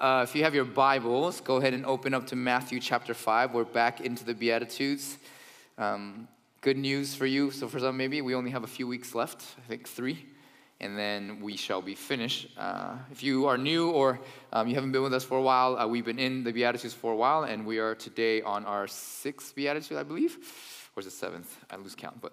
Uh, if you have your Bibles, go ahead and open up to Matthew chapter 5. We're back into the Beatitudes. Um, good news for you. So, for some, maybe we only have a few weeks left, I think three, and then we shall be finished. Uh, if you are new or um, you haven't been with us for a while, uh, we've been in the Beatitudes for a while, and we are today on our sixth Beatitude, I believe. Or is it seventh? I lose count, but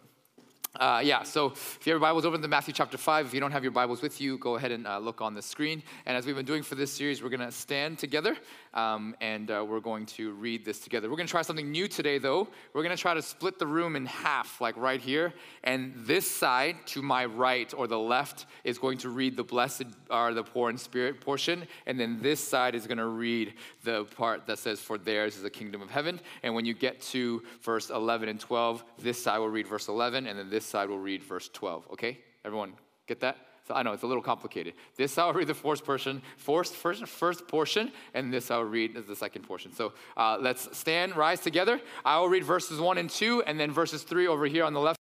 uh, yeah, so if you have your Bibles open to Matthew chapter 5, if you don't have your Bibles with you, go ahead and uh, look on the screen. And as we've been doing for this series, we're going to stand together um, and uh, we're going to read this together. We're going to try something new today, though. We're going to try to split the room in half, like right here. And this side to my right or the left is going to read the blessed are the poor in spirit portion. And then this side is going to read the part that says, For theirs is the kingdom of heaven. And when you get to verse 11 and 12, this side will read verse 11, and then this side will read verse 12. Okay? Everyone get that? So I know it's a little complicated. This I'll read the first portion, first, first, first portion, and this I'll read as the second portion. So uh, let's stand, rise together. I will read verses one and two, and then verses three over here on the left.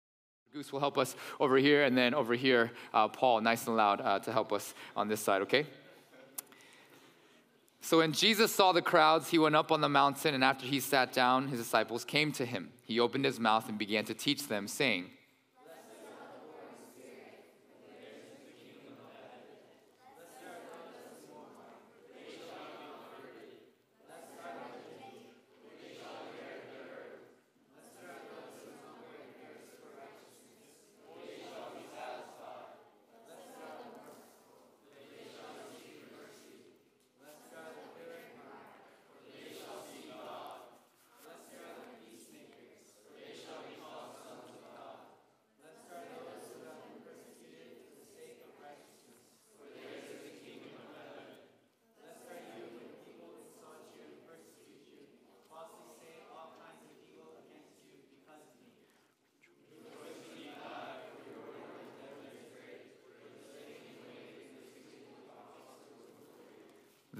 Goose will help us over here, and then over here, uh, Paul, nice and loud, uh, to help us on this side, okay? So when Jesus saw the crowds, he went up on the mountain, and after he sat down, his disciples came to him. He opened his mouth and began to teach them, saying,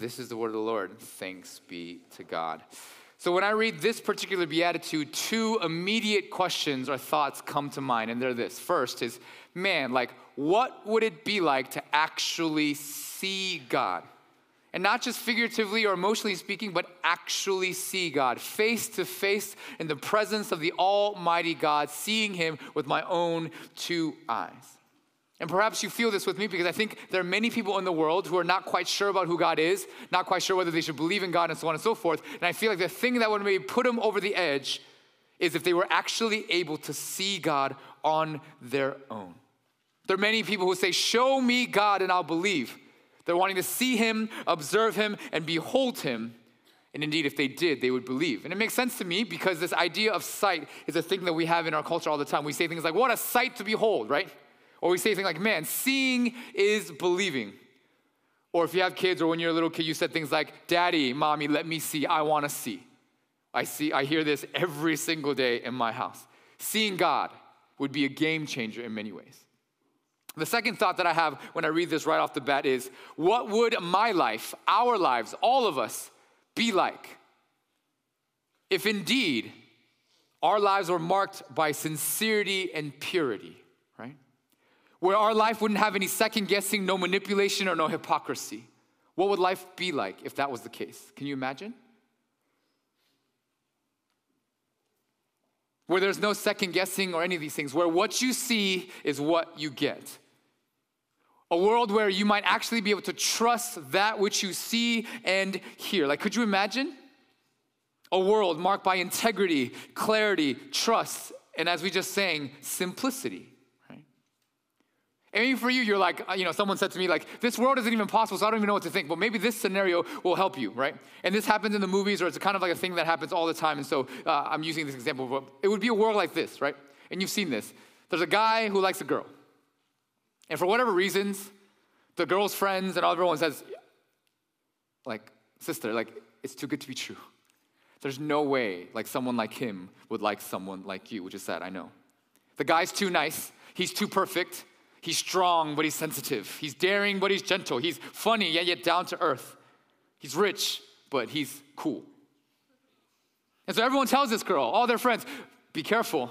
This is the word of the Lord. Thanks be to God. So, when I read this particular beatitude, two immediate questions or thoughts come to mind, and they're this. First is, man, like, what would it be like to actually see God? And not just figuratively or emotionally speaking, but actually see God face to face in the presence of the Almighty God, seeing Him with my own two eyes. And perhaps you feel this with me because I think there are many people in the world who are not quite sure about who God is, not quite sure whether they should believe in God, and so on and so forth. And I feel like the thing that would maybe put them over the edge is if they were actually able to see God on their own. There are many people who say, Show me God and I'll believe. They're wanting to see Him, observe Him, and behold Him. And indeed, if they did, they would believe. And it makes sense to me because this idea of sight is a thing that we have in our culture all the time. We say things like, What a sight to behold, right? Or we say things like, man, seeing is believing. Or if you have kids or when you're a little kid, you said things like, Daddy, Mommy, let me see. I want to see. I see, I hear this every single day in my house. Seeing God would be a game changer in many ways. The second thought that I have when I read this right off the bat is what would my life, our lives, all of us be like if indeed our lives were marked by sincerity and purity? Where our life wouldn't have any second guessing, no manipulation, or no hypocrisy. What would life be like if that was the case? Can you imagine? Where there's no second guessing or any of these things, where what you see is what you get. A world where you might actually be able to trust that which you see and hear. Like, could you imagine? A world marked by integrity, clarity, trust, and as we just sang, simplicity. And maybe for you, you're like, uh, you know, someone said to me, like, this world isn't even possible, so I don't even know what to think. But maybe this scenario will help you, right? And this happens in the movies, or it's kind of like a thing that happens all the time. And so uh, I'm using this example. But it would be a world like this, right? And you've seen this. There's a guy who likes a girl. And for whatever reasons, the girl's friends and everyone says, like, sister, like, it's too good to be true. There's no way, like, someone like him would like someone like you, which is sad, I know. The guy's too nice. He's too perfect. He's strong, but he's sensitive. He's daring, but he's gentle. He's funny, yet, yet down to earth. He's rich, but he's cool. And so everyone tells this girl, all their friends, be careful.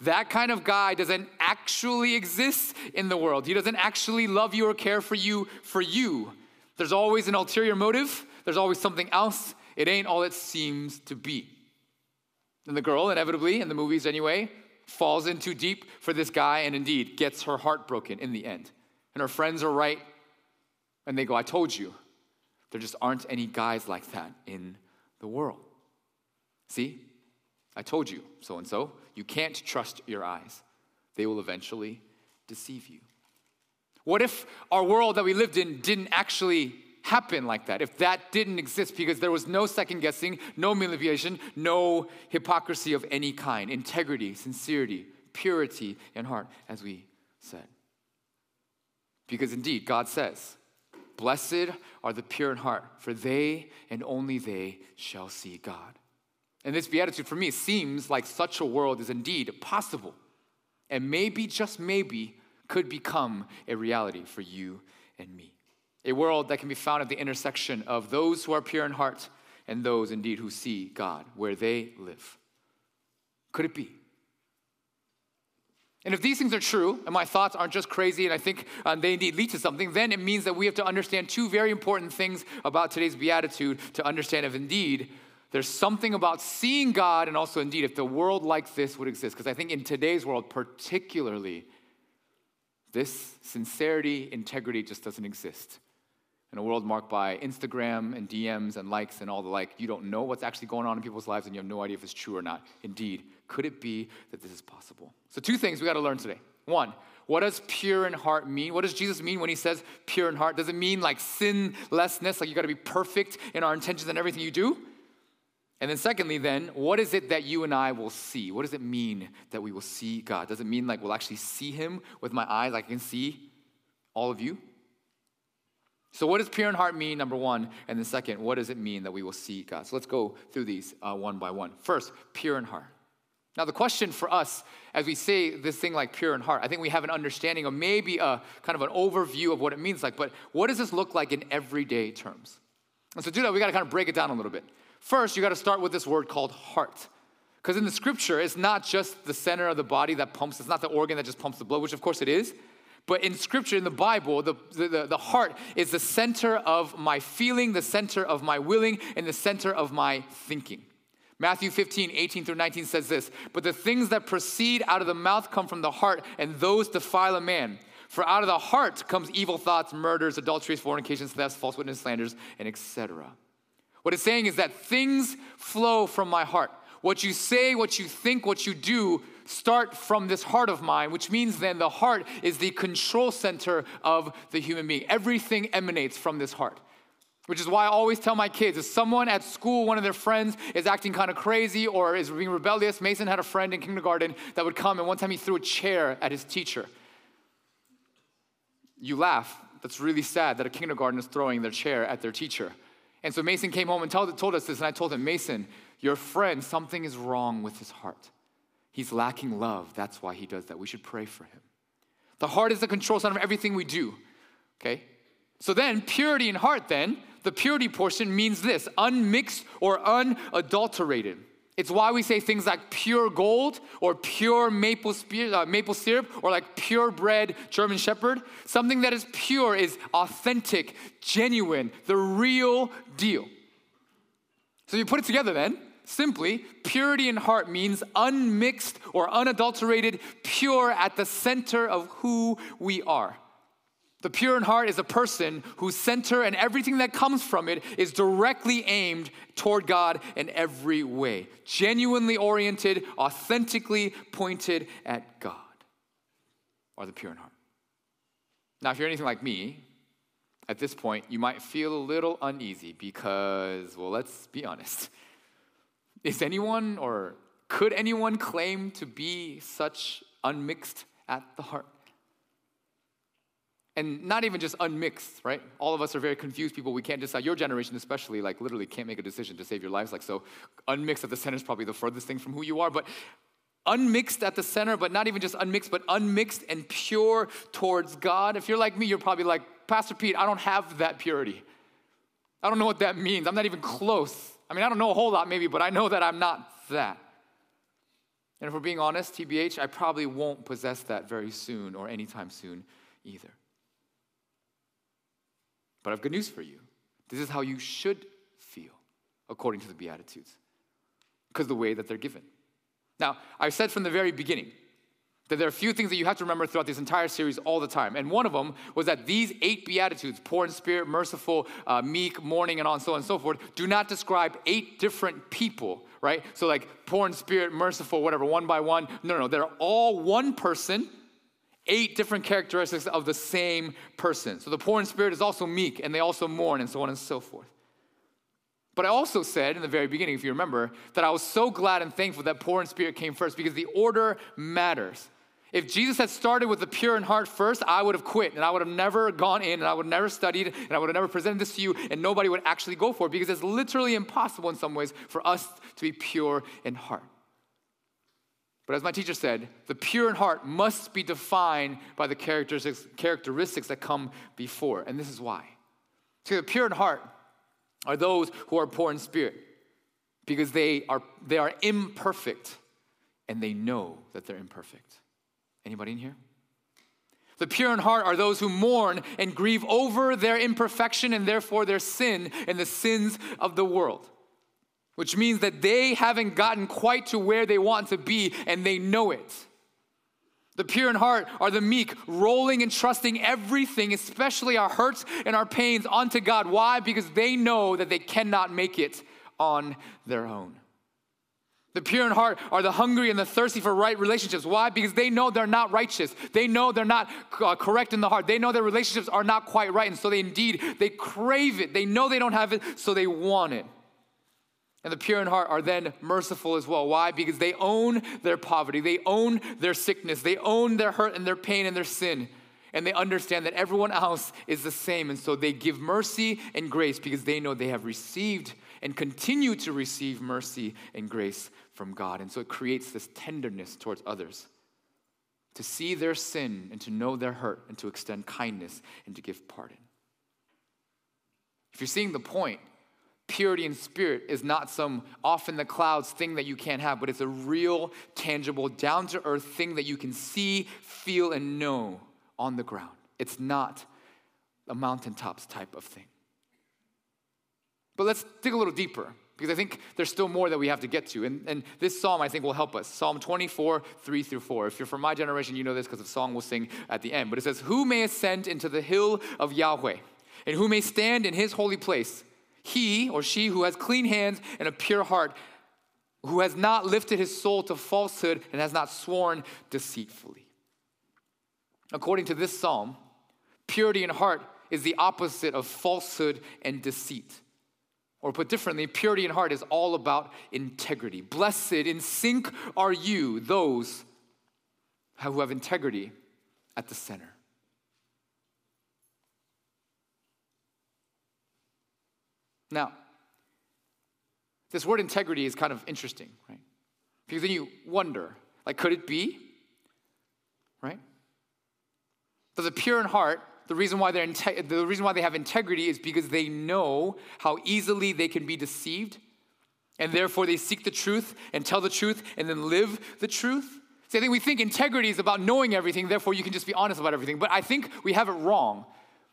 That kind of guy doesn't actually exist in the world. He doesn't actually love you or care for you for you. There's always an ulterior motive, there's always something else. It ain't all it seems to be. And the girl, inevitably, in the movies anyway, falls in too deep for this guy and indeed gets her heart broken in the end. And her friends are right, and they go, I told you. There just aren't any guys like that in the world. See, I told you, so and so, you can't trust your eyes. They will eventually deceive you. What if our world that we lived in didn't actually happen like that? If that didn't exist because there was no second guessing, no manipulation, no hypocrisy of any kind, integrity, sincerity, purity in heart, as we said. Because indeed, God says, Blessed are the pure in heart, for they and only they shall see God. And this beatitude for me seems like such a world is indeed possible and maybe, just maybe, could become a reality for you and me. A world that can be found at the intersection of those who are pure in heart and those indeed who see God where they live. Could it be? And if these things are true, and my thoughts aren't just crazy, and I think um, they indeed lead to something, then it means that we have to understand two very important things about today's beatitude to understand if indeed there's something about seeing God, and also indeed if the world like this would exist. Because I think in today's world, particularly, this sincerity, integrity just doesn't exist. In a world marked by Instagram and DMs and likes and all the like, you don't know what's actually going on in people's lives and you have no idea if it's true or not. Indeed, could it be that this is possible? So, two things we got to learn today. One, what does pure in heart mean? What does Jesus mean when he says pure in heart? Does it mean like sinlessness, like you got to be perfect in our intentions and everything you do? And then, secondly, then, what is it that you and I will see? What does it mean that we will see God? Does it mean like we'll actually see Him with my eyes? Like I can see all of you? So, what does pure in heart mean, number one? And then, second, what does it mean that we will see God? So, let's go through these uh, one by one. First, pure in heart. Now, the question for us as we say this thing like pure in heart, I think we have an understanding or maybe a kind of an overview of what it means like, but what does this look like in everyday terms? And so, to do that, we got to kind of break it down a little bit. First, you got to start with this word called heart. Because in the scripture, it's not just the center of the body that pumps, it's not the organ that just pumps the blood, which of course it is. But in scripture, in the Bible, the, the, the, heart is the center of my feeling, the center of my willing, and the center of my thinking. Matthew 15, 18 through 19 says this But the things that proceed out of the mouth come from the heart, and those defile a man. For out of the heart comes evil thoughts, murders, adulteries, fornications, thefts, false witness, slanders, and etc. What it's saying is that things flow from my heart. What you say, what you think, what you do start from this heart of mine, which means then the heart is the control center of the human being. Everything emanates from this heart. Which is why I always tell my kids if someone at school, one of their friends, is acting kind of crazy or is being rebellious, Mason had a friend in kindergarten that would come and one time he threw a chair at his teacher. You laugh. That's really sad that a kindergarten is throwing their chair at their teacher. And so Mason came home and told, told us this, and I told him, Mason, your friend, something is wrong with his heart. He's lacking love. That's why he does that. We should pray for him. The heart is the control center of everything we do. Okay? So then, purity in heart, then, the purity portion means this unmixed or unadulterated. It's why we say things like pure gold or pure maple, uh, maple syrup or like purebred German Shepherd. Something that is pure is authentic, genuine, the real deal. So you put it together then, simply, purity in heart means unmixed or unadulterated, pure at the center of who we are. The pure in heart is a person whose center and everything that comes from it is directly aimed toward God in every way. Genuinely oriented, authentically pointed at God are the pure in heart. Now, if you're anything like me, at this point, you might feel a little uneasy because, well, let's be honest. Is anyone or could anyone claim to be such unmixed at the heart? and not even just unmixed, right? All of us are very confused people. We can't decide. Your generation, especially, like literally can't make a decision to save your lives. Like so, unmixed at the center is probably the furthest thing from who you are. But unmixed at the center, but not even just unmixed, but unmixed and pure towards God. If you're like me, you're probably like, Pastor Pete, I don't have that purity. I don't know what that means. I'm not even close. I mean, I don't know a whole lot, maybe, but I know that I'm not that. And if we're being honest, TBH, I probably won't possess that very soon or anytime soon either. But I have good news for you. This is how you should feel according to the Beatitudes, because the way that they're given. Now, I said from the very beginning that there are a few things that you have to remember throughout this entire series all the time. And one of them was that these eight Beatitudes, poor in spirit, merciful, uh, meek, mourning, and on so on and so forth, do not describe eight different people, right? So, like poor in spirit, merciful, whatever, one by one. No, no, they're all one person eight different characteristics of the same person. So the poor in spirit is also meek, and they also mourn, and so on and so forth. But I also said in the very beginning, if you remember, that I was so glad and thankful that poor in spirit came first because the order matters. If Jesus had started with the pure in heart first, I would have quit and I would have never gone in and I would have never studied and I would have never presented this to you and nobody would actually go for it because it's literally impossible in some ways for us to be pure in heart. But as my teacher said, the pure in heart must be defined by the characteristics, characteristics that come before. And this is why. See, the pure in heart are those who are poor in spirit because they are, they are imperfect and they know that they're imperfect. Anybody in here? The pure in heart are those who mourn and grieve over their imperfection and therefore their sin and the sins of the world which means that they haven't gotten quite to where they want to be and they know it. The pure in heart are the meek, rolling and trusting everything, especially our hurts and our pains, onto God. Why? Because they know that they cannot make it on their own. The pure in heart are the hungry and the thirsty for right relationships. Why? Because they know they're not righteous. They know they're not uh, correct in the heart. They know their relationships are not quite right. And so they indeed, they crave it. They know they don't have it, so they want it. And the pure in heart are then merciful as well. Why? Because they own their poverty, they own their sickness, they own their hurt and their pain and their sin. And they understand that everyone else is the same. And so they give mercy and grace because they know they have received and continue to receive mercy and grace from God. And so it creates this tenderness towards others to see their sin and to know their hurt and to extend kindness and to give pardon. If you're seeing the point, purity in spirit is not some off in the clouds thing that you can't have, but it's a real, tangible, down to earth thing that you can see, feel, and know on the ground. It's not a mountaintops type of thing. But let's dig a little deeper because I think there's still more that we have to get to. And, and this psalm, I think, will help us. Psalm 24, 3 through 4. If you're from my generation, you know this because the song we'll sing at the end. But it says, Who may ascend into the hill of Yahweh, and who may stand in his holy place? He or she who has clean hands and a pure heart, who has not lifted his soul to falsehood and has not sworn deceitfully. According to this psalm, purity in heart is the opposite of falsehood and deceit. Or put differently, purity in heart is all about integrity. Blessed in sync are you, those who have integrity at the center. Now, this word integrity is kind of interesting, right? Because then you wonder, like, could it be? Right? That the pure in heart, the reason why they're inte- the reason why they have integrity is because they know how easily they can be deceived, and therefore they seek the truth and tell the truth and then live the truth. See, I think we think integrity is about knowing everything, therefore you can just be honest about everything. But I think we have it wrong.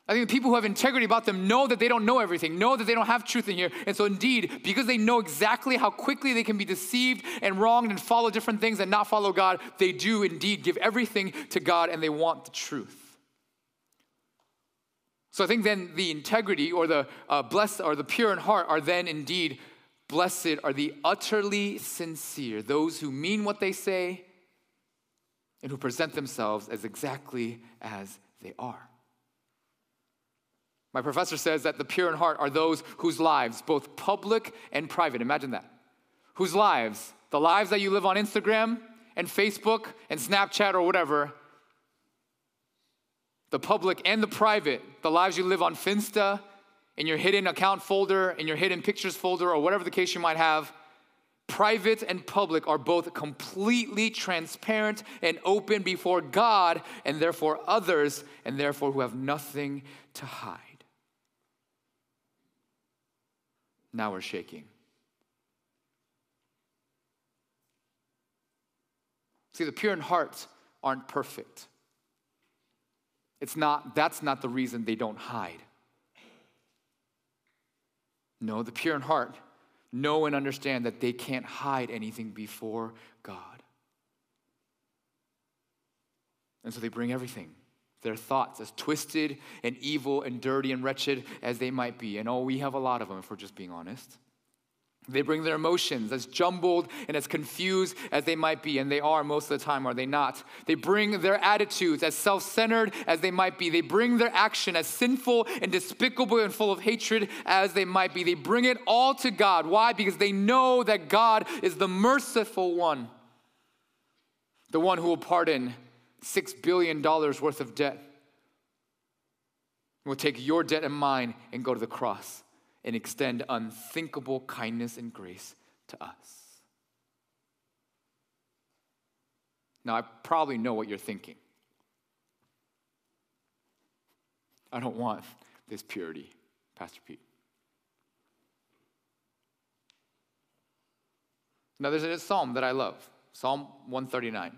I think the people who have integrity about them know that they don't know everything, know that they don't have truth in here. And so, indeed, because they know exactly how quickly they can be deceived and wronged and follow different things and not follow God, they do indeed give everything to God and they want the truth. So, I think then the integrity or the uh, blessed or the pure in heart are then indeed blessed are the utterly sincere, those who mean what they say and who present themselves as exactly as they are. My professor says that the pure in heart are those whose lives, both public and private, imagine that, whose lives, the lives that you live on Instagram and Facebook and Snapchat or whatever, the public and the private, the lives you live on Finsta, in your hidden account folder, in your hidden pictures folder, or whatever the case you might have, private and public are both completely transparent and open before God and therefore others, and therefore who have nothing to hide. Now we're shaking. See, the pure in heart aren't perfect. It's not, that's not the reason they don't hide. No, the pure in heart know and understand that they can't hide anything before God. And so they bring everything their thoughts, as twisted and evil and dirty and wretched as they might be. And oh, we have a lot of them if we're just being honest. They bring their emotions as jumbled and as confused as they might be, and they are most of the time, are they not? They bring their attitudes as self centered as they might be. They bring their action as sinful and despicable and full of hatred as they might be. They bring it all to God. Why? Because they know that God is the merciful one, the one who will pardon $6 billion worth of debt. Will take your debt and mine and go to the cross and extend unthinkable kindness and grace to us. Now, I probably know what you're thinking. I don't want this purity, Pastor Pete. Now, there's a psalm that I love, Psalm 139.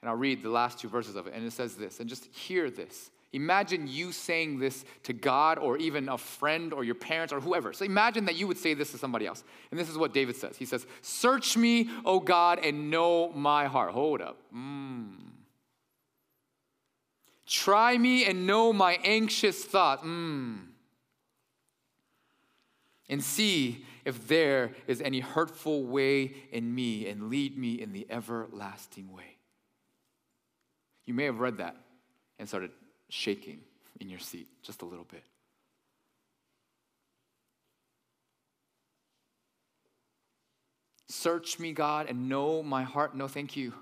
And I'll read the last two verses of it. And it says this, and just hear this. Imagine you saying this to God or even a friend or your parents or whoever. So imagine that you would say this to somebody else. And this is what David says He says, Search me, O God, and know my heart. Hold up. Mm. Try me and know my anxious thought. Mm. And see if there is any hurtful way in me and lead me in the everlasting way. You may have read that and started shaking in your seat just a little bit. Search me, God, and know my heart. No, thank you.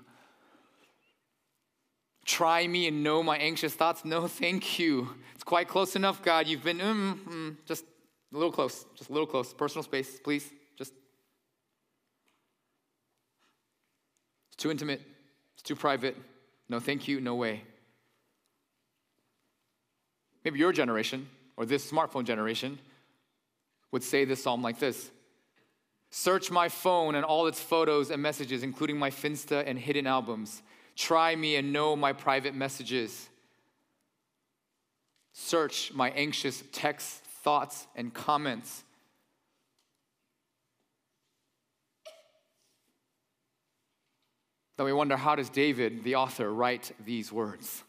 Try me and know my anxious thoughts. No, thank you. It's quite close enough, God. You've been mm, mm, just a little close, just a little close. Personal space, please. Just. It's too intimate, it's too private. No, thank you, no way. Maybe your generation or this smartphone generation would say this psalm like this Search my phone and all its photos and messages, including my Finsta and hidden albums. Try me and know my private messages. Search my anxious texts, thoughts, and comments. Then we wonder how does David, the author, write these words?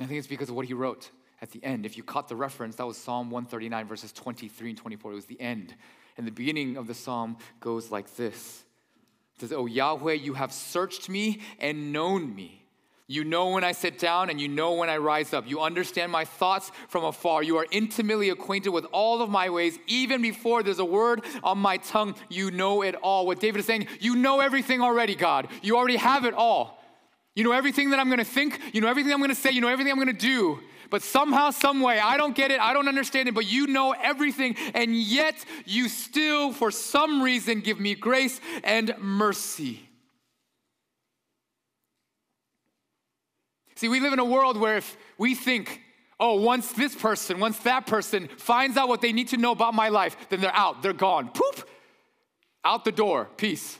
I think it's because of what he wrote at the end. If you caught the reference, that was Psalm 139, verses 23 and 24. It was the end. And the beginning of the psalm goes like this It says, Oh Yahweh, you have searched me and known me. You know when I sit down and you know when I rise up. You understand my thoughts from afar. You are intimately acquainted with all of my ways. Even before there's a word on my tongue, you know it all. What David is saying, you know everything already, God. You already have it all. You know everything that I'm to think. You know everything I'm to say. You know everything I'm to do. But somehow, some way, I don't get it. I don't understand it. But you know everything. And yet, you still, for some reason, give me grace and mercy. See, we live in a world where if we think, oh, once this person, once that person finds out what they need to know about my life, then they're out, they're gone. Poop, out the door, peace.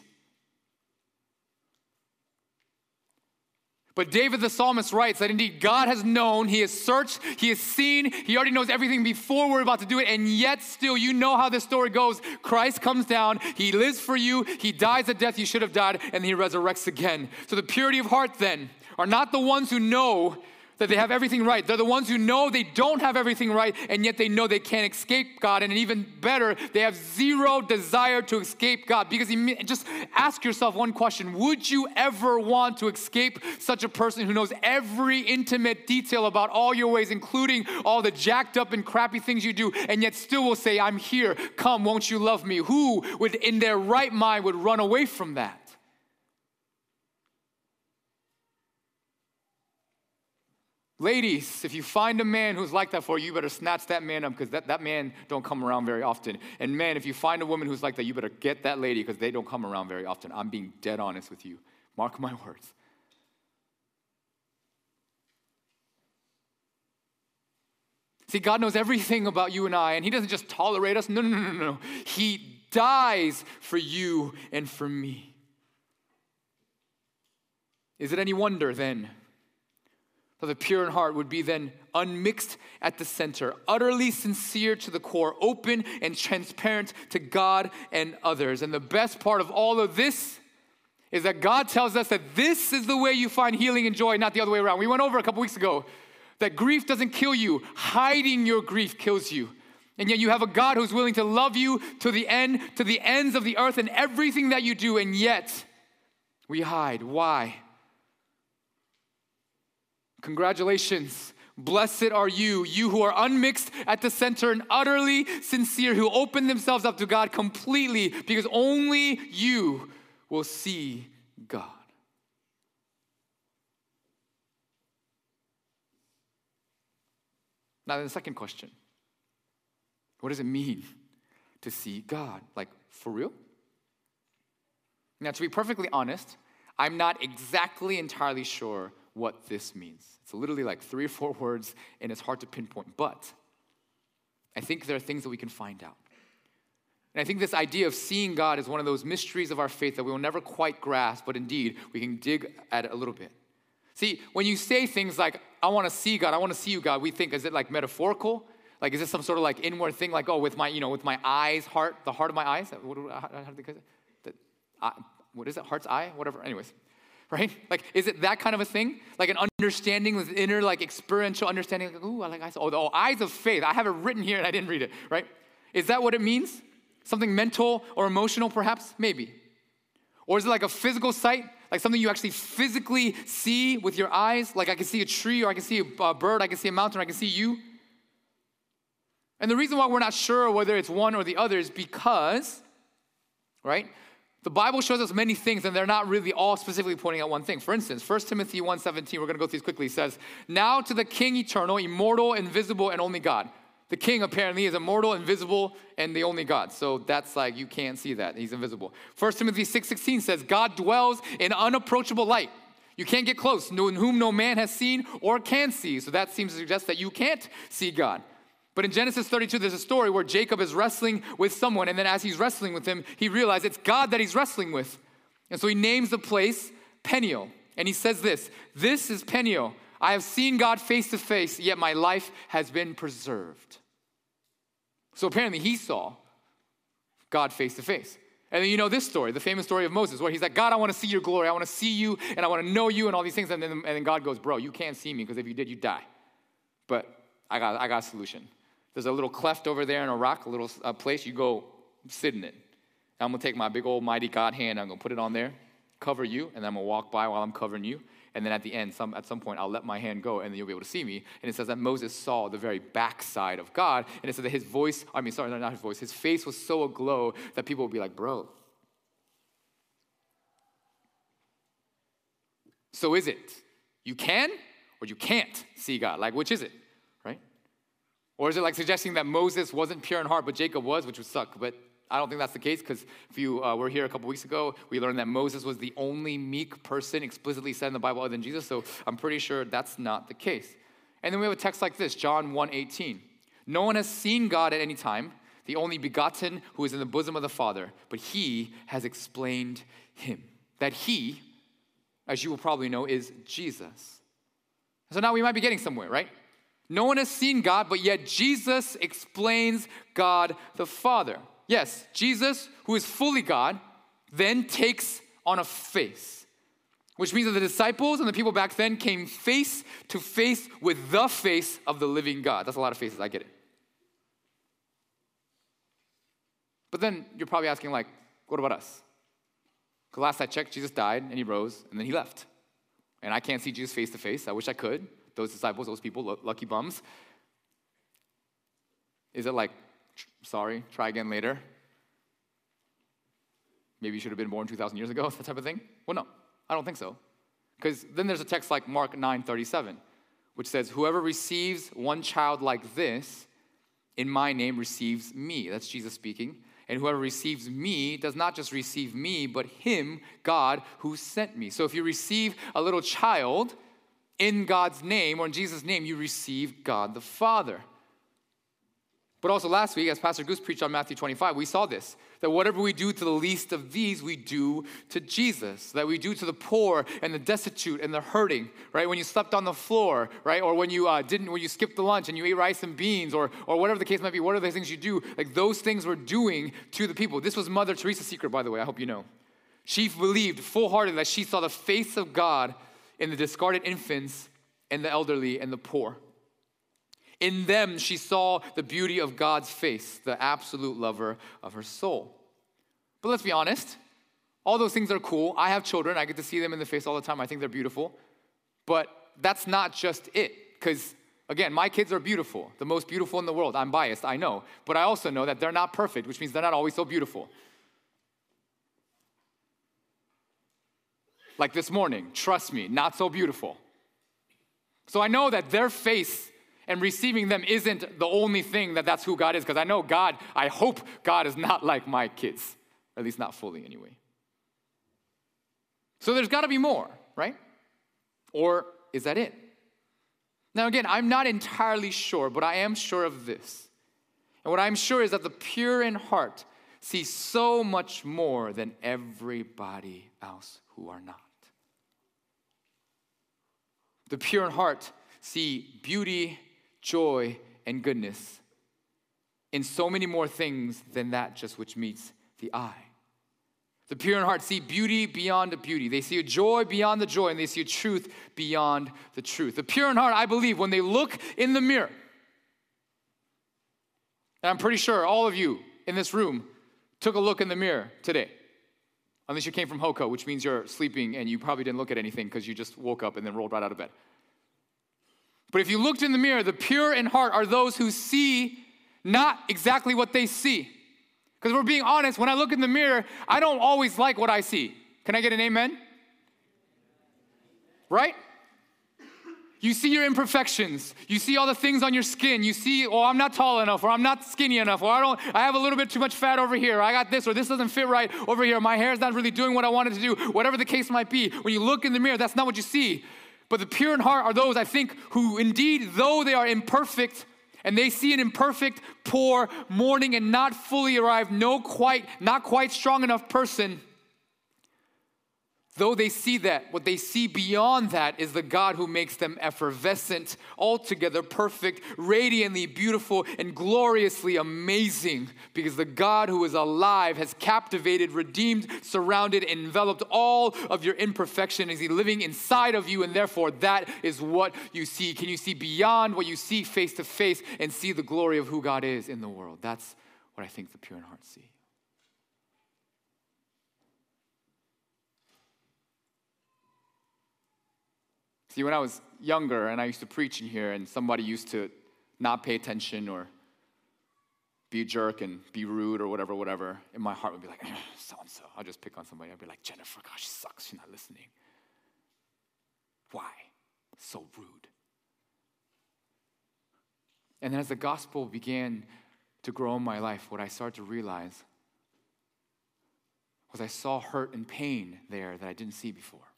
But David the psalmist writes that indeed God has known, He has searched, He has seen, He already knows everything before we're about to do it, and yet still, you know how this story goes. Christ comes down, He lives for you, He dies the death you should have died, and He resurrects again. So the purity of heart then are not the ones who know that they have everything right. They're the ones who know they don't have everything right, and yet they know they can't escape God. And even better, they have zero desire to escape God. Because just ask yourself one question Would you ever want to escape such a person who knows every intimate detail about all your ways, including all the jacked up and crappy things you do, and yet still will say, I'm here, come, won't you love me? Who would, in their right mind, would run away from that? Ladies, if you find a man who's like that for you, you better snatch that man up because that, that man don't come around very often. And men, if you find a woman who's like that, you better get that lady because they don't come around very often. I'm being dead honest with you. Mark my words. See, God knows everything about you and I, and He doesn't just tolerate us. No, no, no, no, no. He dies for you and for me. Is it any wonder then that the pure in heart would be then unmixed at the center, utterly sincere to the core, open and transparent to God and others. And the best part of all of this is that God tells us that this is the way you find healing and joy, not the other way around. We went over a couple weeks ago that grief doesn't kill you, hiding your grief kills you. And yet you have a God who's willing to love you to the end, to the ends of the earth and everything that you do, and yet we hide. Why? Congratulations. Blessed are you, you who are unmixed at the center and utterly sincere, who open themselves up to God completely, because only you will see God. Now, the second question what does it mean to see God? Like, for real? Now, to be perfectly honest, I'm not exactly entirely sure what this means. It's literally like three or four words, and it's hard to pinpoint. But I think there are things that we can find out. And I think this idea of seeing God is one of those mysteries of our faith that we will never quite grasp, but indeed we can dig at it a little bit. See, when you say things like, I want to see God, I want to see you, God, we think, is it like metaphorical? Like, is this some sort of like inward thing, like, oh, with my, you know, with my eyes, heart, the heart of my eyes? What, how, how? The, uh, what is it? Heart's eye? Whatever. Anyways, right? Like, is it that kind of a thing? Like an understanding, this inner, like experiential understanding. Like, ooh, I like eyes. Oh, oh, eyes of faith. I have it written here and I didn't read it, right? Is that what it means? Something mental or emotional, perhaps? Maybe. Or is it like a physical sight? Like something you actually physically see with your eyes? Like I can see a tree, or I can see a bird, I can see a mountain, I can see you. And the reason why we're not sure whether it's one or the other is because, right? The Bible shows us many things and they're not really all specifically pointing at one thing. For instance, 1 Timothy 1:17, we're going to go through these quickly, says, "Now to the King eternal, immortal, invisible and only God." The king apparently is immortal, invisible, and the only God. So that's like you can't see that. He's invisible. 1 Timothy 6:16 says, God dwells in unapproachable light. You can't get close, no in whom no man has seen or can see. So that seems to suggest that you can't see God. But in Genesis 32, there's a story where Jacob is wrestling with someone, and then as he's wrestling with him, he realizes it's God that he's wrestling with. And so he names the place Peniel. And he says this This is Peniel. I have seen God face to face, yet my life has been preserved. So apparently he saw God face to face. And then you know this story, the famous story of Moses, where he's like, God, I want to see your glory. I want to see you and I want to know you and all these things. And then, and then God goes, Bro, you can't see me because if you did, you'd die. But I got, I got a solution. There's a little cleft over there in a rock, a little uh, place. You go sit in it. I'm gonna take my big old mighty God hand. I'm gonna put it on there, cover you, and I'm gonna walk by while I'm covering you. And then at the end, some, at some point, I'll let my hand go, and then you'll be able to see me. And it says that Moses saw the very backside of God, and it says that his voice, I mean, sorry, not his voice, his face was so aglow that people would be like, bro. So is it you can or you can't see God? Like, which is it? Or is it like suggesting that Moses wasn't pure in heart, but Jacob was, which would suck? But I don't think that's the case because if you uh, were here a couple weeks ago, we learned that Moses was the only meek person explicitly said in the Bible other than Jesus. So I'm pretty sure that's not the case. And then we have a text like this, John 1:18. No one has seen God at any time, the only begotten who is in the bosom of the Father, but he has explained him. That he, as you will probably know, is Jesus. So now we might be getting somewhere, right? No one has seen God, but yet Jesus explains God the Father. Yes, Jesus, who is fully God, then takes on a face, which means that the disciples and the people back then came face to face with the face of the living God. That's a lot of faces, I get it. But then you're probably asking, like, what about us? Because last I checked, Jesus died and he rose and then he left. And I can't see Jesus face to face. I wish I could those disciples, those people, lucky bums? Is it like, sorry, try again later? Maybe you should have been born 2,000 years ago, that type of thing? Well, no, I don't think so. Because then there's a text like Mark 9 37, which says, Whoever receives one child like this in my name receives me. That's Jesus speaking. And whoever receives me does not just receive me, but him, God, who sent me. So if you receive a little child, in God's name or in Jesus' name, you receive God the Father. But also last week, as Pastor Goose preached on Matthew 25, we saw this that whatever we do to the least of these, we do to Jesus. That we do to the poor and the destitute and the hurting, right? When you slept on the floor, right? Or when you uh, didn't, when you skipped the lunch and you ate rice and beans, or, or whatever the case might be, what are the things you do? Like those things we're doing to the people. This was Mother Teresa's secret, by the way, I hope you know. She believed full heartedly that she saw the face of God in the discarded infants and the elderly and the poor. In them, she saw the beauty of God's face, the absolute lover of her soul. But let's be honest, all those things are cool. I have children, I get to see them in the face all the time. I think they're beautiful. But that's not just it, because again, my kids are beautiful, the most beautiful in the world. I'm biased, I know. But I also know that they're not perfect, which means they're not always so beautiful. Like this morning, trust me, not so beautiful. So I know that their face and receiving them isn't the only thing that that's who God is, because I know God, I hope God is not like my kids, at least not fully anyway. So there's got to be more, right? Or is that it? Now, again, I'm not entirely sure, but I am sure of this. And what I'm sure is that the pure in heart see so much more than everybody else who are not. The pure in heart see beauty joy, and goodness in so many more things than that just which meets the eye. The pure in heart see beauty beyond the beauty. They see a joy beyond the joy, and they see a truth beyond the truth. The pure in heart, I believe, when they look in the mirror, and I'm pretty sure all of you in this room took a look in the mirror today. Unless you came from Hoko, which means you're sleeping and you probably didn't look at anything because you just woke up and then rolled right out of bed. But if you looked in the mirror, the pure in heart are those who see not exactly what they see. Because we're being honest, when I look in the mirror, I don't always like what I see. Can I get an amen? Right? You see your imperfections. You see all the things on your skin. You see, oh, I'm not tall enough, or I'm not skinny enough, or I don't, I have a little bit too much fat over here. I got this, or this doesn't fit right over here. My hair's not really doing what I wanted to do. Whatever the case might be, when you look in the mirror, that's not what you see. But the pure in heart are those, I think, who indeed, though they are imperfect, and they see an imperfect, poor, mourning, and not fully arrived, no quite, not quite strong enough person, Though they see that, what they see beyond that is the God who makes them effervescent, altogether perfect, radiantly beautiful, and gloriously amazing. Because the God who is alive has captivated, redeemed, surrounded, enveloped all of your imperfection. Is He living inside of you? And therefore, that is what you see. Can you see beyond what you see face to face and see the glory of who God is in the world? That's what I think the pure in heart see. See, when I was younger and I used to preach in here, and somebody used to not pay attention or be a jerk and be rude or whatever, whatever, in my heart would be like, so and so. I'll just pick on somebody. I'd be like, Jennifer, gosh, she sucks. She's not listening. Why? So rude. And then as the gospel began to grow in my life, what I started to realize was I saw hurt and pain there that I didn't see before.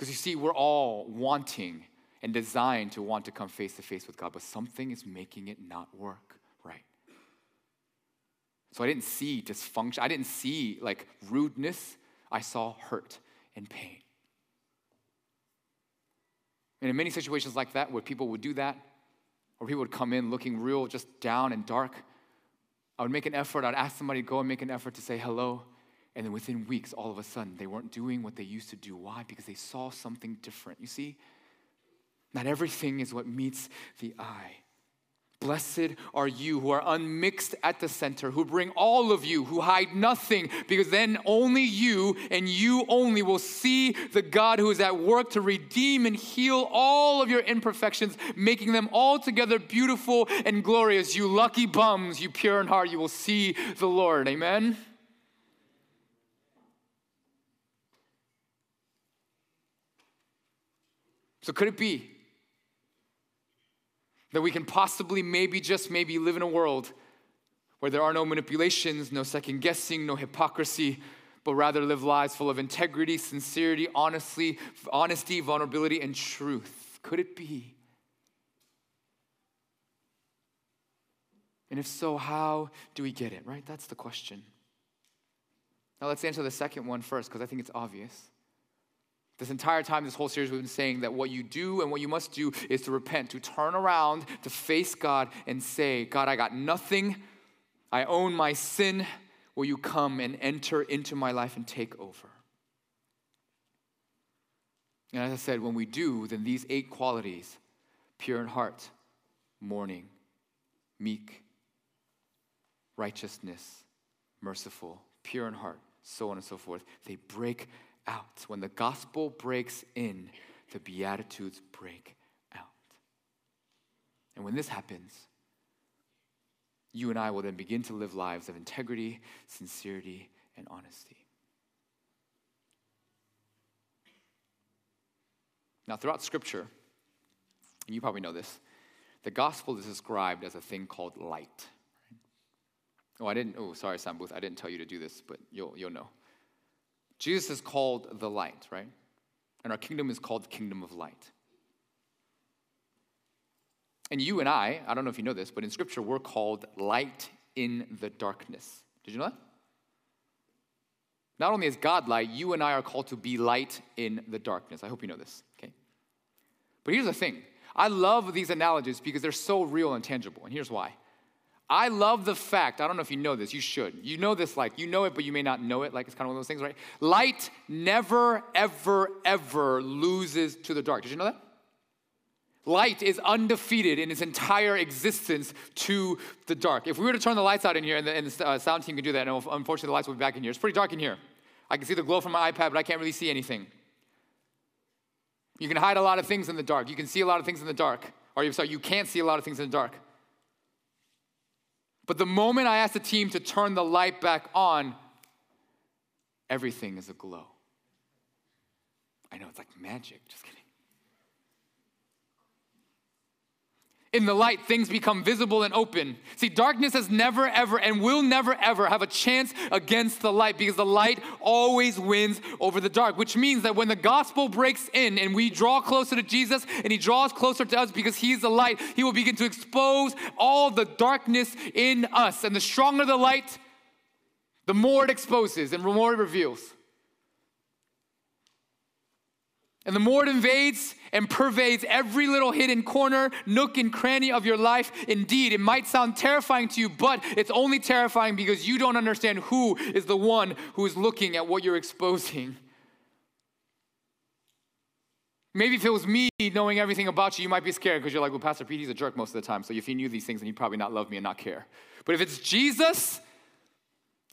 Because you see, we're all wanting and designed to want to come face to face with God, but something is making it not work right. So I didn't see dysfunction, I didn't see like rudeness, I saw hurt and pain. And in many situations like that, where people would do that, or people would come in looking real just down and dark, I would make an effort, I'd ask somebody to go and make an effort to say hello. And then within weeks, all of a sudden, they weren't doing what they used to do. Why? Because they saw something different. You see, not everything is what meets the eye. Blessed are you who are unmixed at the center, who bring all of you, who hide nothing, because then only you and you only will see the God who is at work to redeem and heal all of your imperfections, making them altogether beautiful and glorious. You lucky bums, you pure in heart, you will see the Lord. Amen. So, could it be that we can possibly, maybe, just maybe, live in a world where there are no manipulations, no second guessing, no hypocrisy, but rather live lives full of integrity, sincerity, honestly, honesty, vulnerability, and truth? Could it be And if so, how do we get it, right? That's the question. Now let's answer the second one first because I think it's obvious. This entire time, this whole series, we've been saying that what you do and what you must do is to repent, to turn around, to face God and say, God, I got nothing. I own my sin. Will you come and enter into my life and take over? And as I said, when we do, then these eight qualities pure in heart, mourning, meek, righteousness, merciful, pure in heart, so on and so forth they break out. When the gospel breaks in, the Beatitudes break out. And when this happens, you and I will then begin to live lives of integrity, sincerity, and honesty. Now, throughout Scripture, and you probably know this, the gospel is described as a thing called light. Oh, I didn't, oh, sorry, Sam Booth, I didn't tell you to do this, but you'll, you'll know. Jesus is called the light, right? And our kingdom is called the kingdom of light. And you and I, I don't know if you know this, but in scripture, we're called light in the darkness. Did you know that? Not only is God light, you and I are called to be light in the darkness. I hope you know this, okay? But here's the thing I love these analogies because they're so real and tangible. And here's why. I love the fact, I don't know if you know this, you should. You know this, like, you know it, but you may not know it. Like, it's kind of one of those things, right? Light never, ever, ever loses to the dark. Did you know that? Light is undefeated in its entire existence to the dark. If we were to turn the lights out in here, and the, and the uh, sound team can do that, and unfortunately the lights will be back in here. It's pretty dark in here. I can see the glow from my iPad, but I can't really see anything. You can hide a lot of things in the dark. You can see a lot of things in the dark. Or sorry, you can't see a lot of things in the dark. But the moment I ask the team to turn the light back on, everything is aglow. I know it's like magic, just kidding. In the light, things become visible and open. See, darkness has never, ever, and will never, ever have a chance against the light because the light always wins over the dark, which means that when the gospel breaks in and we draw closer to Jesus and he draws closer to us because he's the light, he will begin to expose all the darkness in us. And the stronger the light, the more it exposes and the more it reveals. And the more it invades and pervades every little hidden corner, nook, and cranny of your life, indeed, it might sound terrifying to you, but it's only terrifying because you don't understand who is the one who is looking at what you're exposing. Maybe if it was me knowing everything about you, you might be scared because you're like, well, Pastor Pete, he's a jerk most of the time. So if he knew these things, then he'd probably not love me and not care. But if it's Jesus,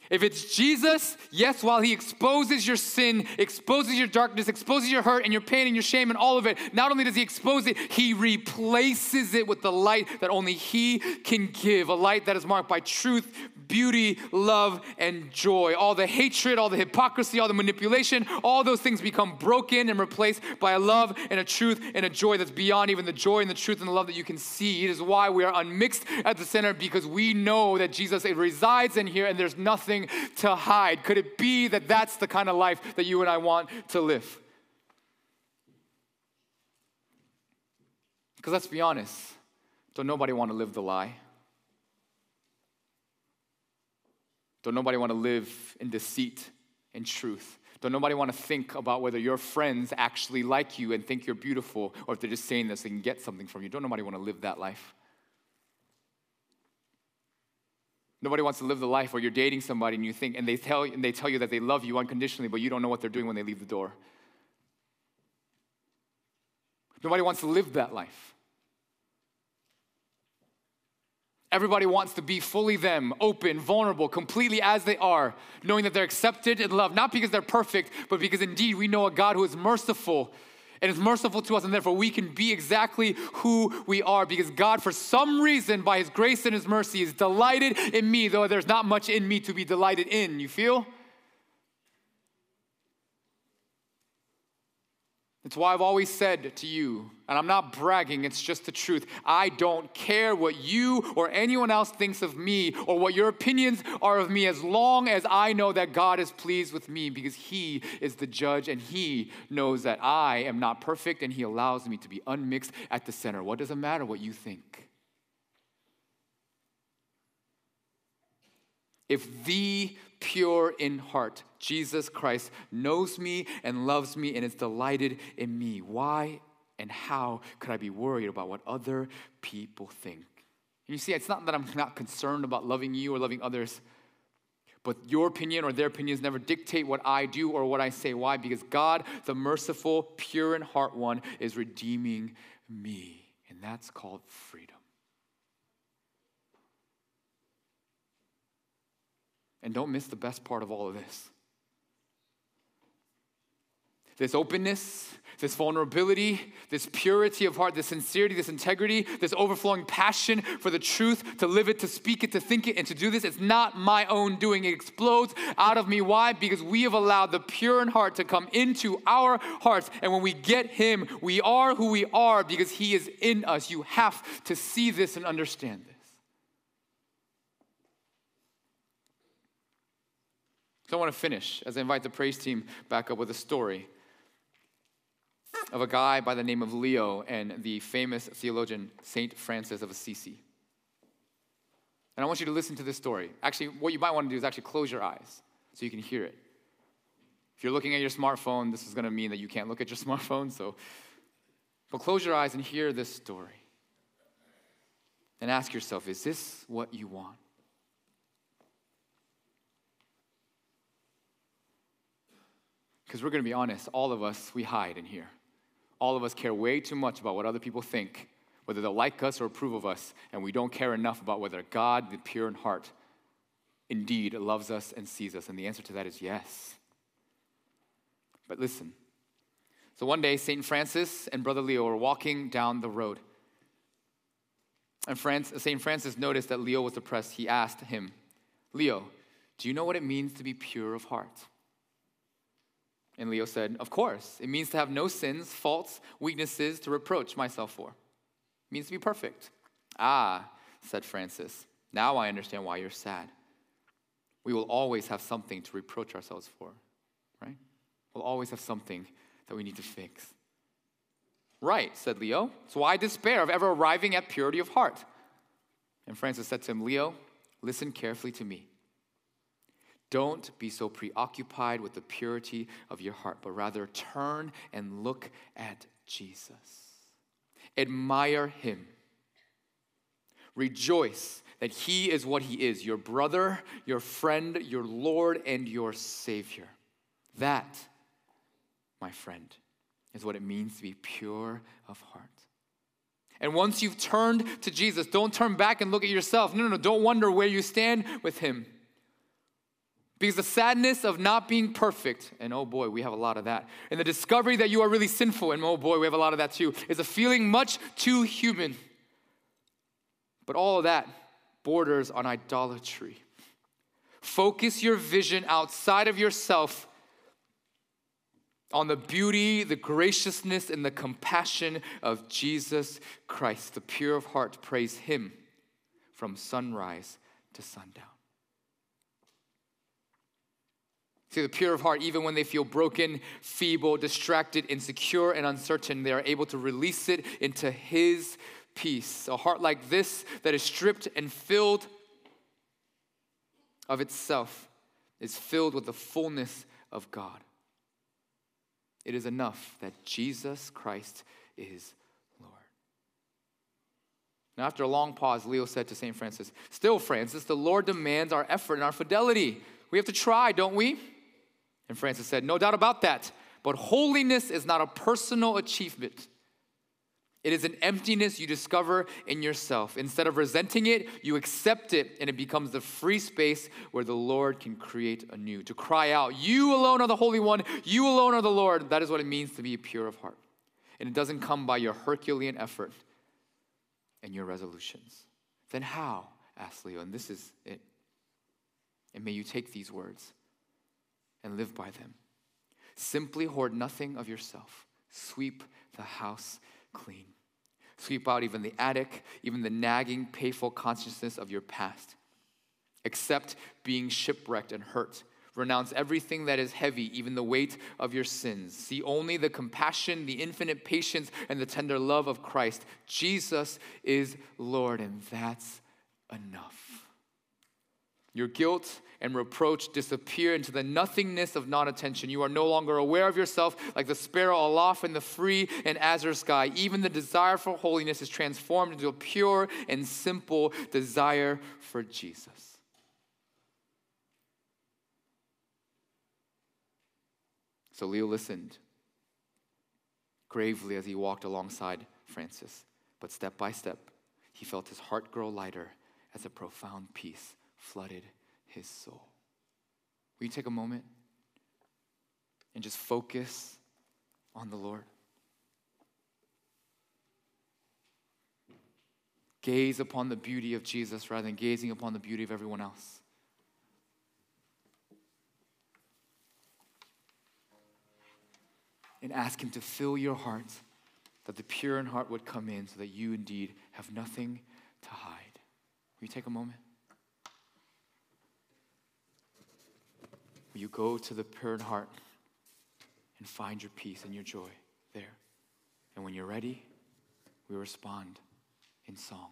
if it's Jesus, yes, while he exposes your sin, exposes your darkness, exposes your hurt and your pain and your shame and all of it, not only does he expose it, he replaces it with the light that only he can give a light that is marked by truth, beauty, love, and joy. All the hatred, all the hypocrisy, all the manipulation, all those things become broken and replaced by a love and a truth and a joy that's beyond even the joy and the truth and the love that you can see. It is why we are unmixed at the center because we know that Jesus resides in here and there's nothing to hide. Could it be that that's the kind of life that you and I want to live? Because let's be honest, don't nobody want to live the lie? Don't nobody want to live in deceit and truth? Don't nobody want to think about whether your friends actually like you and think you're beautiful or if they're just saying this can get something from you? Don't nobody want to live that life? Nobody wants to live the life where you're dating somebody and you think, and they tell, and they tell you that they love you unconditionally, but you don't know what they're doing when they leave the door. Nobody wants to live that life. Everybody wants to be fully them, open, vulnerable, completely as they are, knowing that they're accepted and loved, not because they're perfect, but because indeed we know a God who is merciful and is merciful to us, and therefore we can be exactly who we are because God, for some reason, by His grace and His mercy, is delighted in me, though there's not much in me to be delighted in. You feel? It's why I've always said to you, and I'm not bragging, it's just the truth. I don't care what you or anyone else thinks of me or what your opinions are of me as long as I know that God is pleased with me because He is the judge and He knows that I am not perfect and He allows me to be unmixed at the center. What does it matter what you think? If the pure in heart, Jesus Christ, knows me and loves me and is delighted in me, why and how could I be worried about what other people think? You see, it's not that I'm not concerned about loving you or loving others, but your opinion or their opinions never dictate what I do or what I say. Why? Because God, the merciful, pure in heart one, is redeeming me. And that's called freedom. And don't miss the best part of all of this this openness, this vulnerability, this purity of heart, this sincerity, this integrity, this overflowing passion for the truth, to live it, to speak it, to think it, and to do this. It's not my own doing. It explodes out of me. Why? Because we have allowed the pure in heart to come into our hearts. And when we get Him, we are who we are because He is in us. You have to see this and understand this. So I want to finish as I invite the praise team back up with a story of a guy by the name of Leo and the famous theologian Saint Francis of Assisi. And I want you to listen to this story. Actually, what you might want to do is actually close your eyes so you can hear it. If you're looking at your smartphone, this is going to mean that you can't look at your smartphone, so but close your eyes and hear this story. And ask yourself, is this what you want? Because we're going to be honest, all of us, we hide in here all of us care way too much about what other people think, whether they'll like us or approve of us, and we don't care enough about whether God, the pure in heart, indeed loves us and sees us. And the answer to that is yes. But listen. So one day, St. Francis and Brother Leo were walking down the road. And St. Francis noticed that Leo was depressed. He asked him, Leo, do you know what it means to be pure of heart? And Leo said, Of course. It means to have no sins, faults, weaknesses to reproach myself for. It means to be perfect. Ah, said Francis, now I understand why you're sad. We will always have something to reproach ourselves for, right? We'll always have something that we need to fix. Right, said Leo. So why despair of ever arriving at purity of heart? And Francis said to him, Leo, listen carefully to me. Don't be so preoccupied with the purity of your heart, but rather turn and look at Jesus. Admire him. Rejoice that he is what he is your brother, your friend, your Lord, and your Savior. That, my friend, is what it means to be pure of heart. And once you've turned to Jesus, don't turn back and look at yourself. No, no, no. Don't wonder where you stand with him. Because the sadness of not being perfect, and oh boy, we have a lot of that, and the discovery that you are really sinful, and oh boy, we have a lot of that too, is a feeling much too human. But all of that borders on idolatry. Focus your vision outside of yourself on the beauty, the graciousness, and the compassion of Jesus Christ. The pure of heart praise Him from sunrise to sundown. See, the pure of heart, even when they feel broken, feeble, distracted, insecure, and uncertain, they are able to release it into His peace. A heart like this that is stripped and filled of itself is filled with the fullness of God. It is enough that Jesus Christ is Lord. Now, after a long pause, Leo said to St. Francis, Still, Francis, the Lord demands our effort and our fidelity. We have to try, don't we? And Francis said, No doubt about that. But holiness is not a personal achievement. It is an emptiness you discover in yourself. Instead of resenting it, you accept it, and it becomes the free space where the Lord can create anew. To cry out, You alone are the Holy One, you alone are the Lord. That is what it means to be pure of heart. And it doesn't come by your Herculean effort and your resolutions. Then how? asked Leo, and this is it. And may you take these words and live by them. Simply hoard nothing of yourself. Sweep the house clean. Sweep out even the attic, even the nagging, painful consciousness of your past. Accept being shipwrecked and hurt. Renounce everything that is heavy, even the weight of your sins. See only the compassion, the infinite patience, and the tender love of Christ. Jesus is Lord, and that's enough. Your guilt and reproach disappear into the nothingness of non attention. You are no longer aware of yourself like the sparrow aloft in the free and azure sky. Even the desire for holiness is transformed into a pure and simple desire for Jesus. So Leo listened gravely as he walked alongside Francis, but step by step, he felt his heart grow lighter as a profound peace flooded his soul. Will you take a moment and just focus on the Lord? Gaze upon the beauty of Jesus rather than gazing upon the beauty of everyone else. And ask Him to fill your heart, that the pure in heart would come in so that you indeed have nothing to hide. Will you take a moment? Will you go to the pure in heart and find your peace and your joy there? And when you're ready, we respond in song.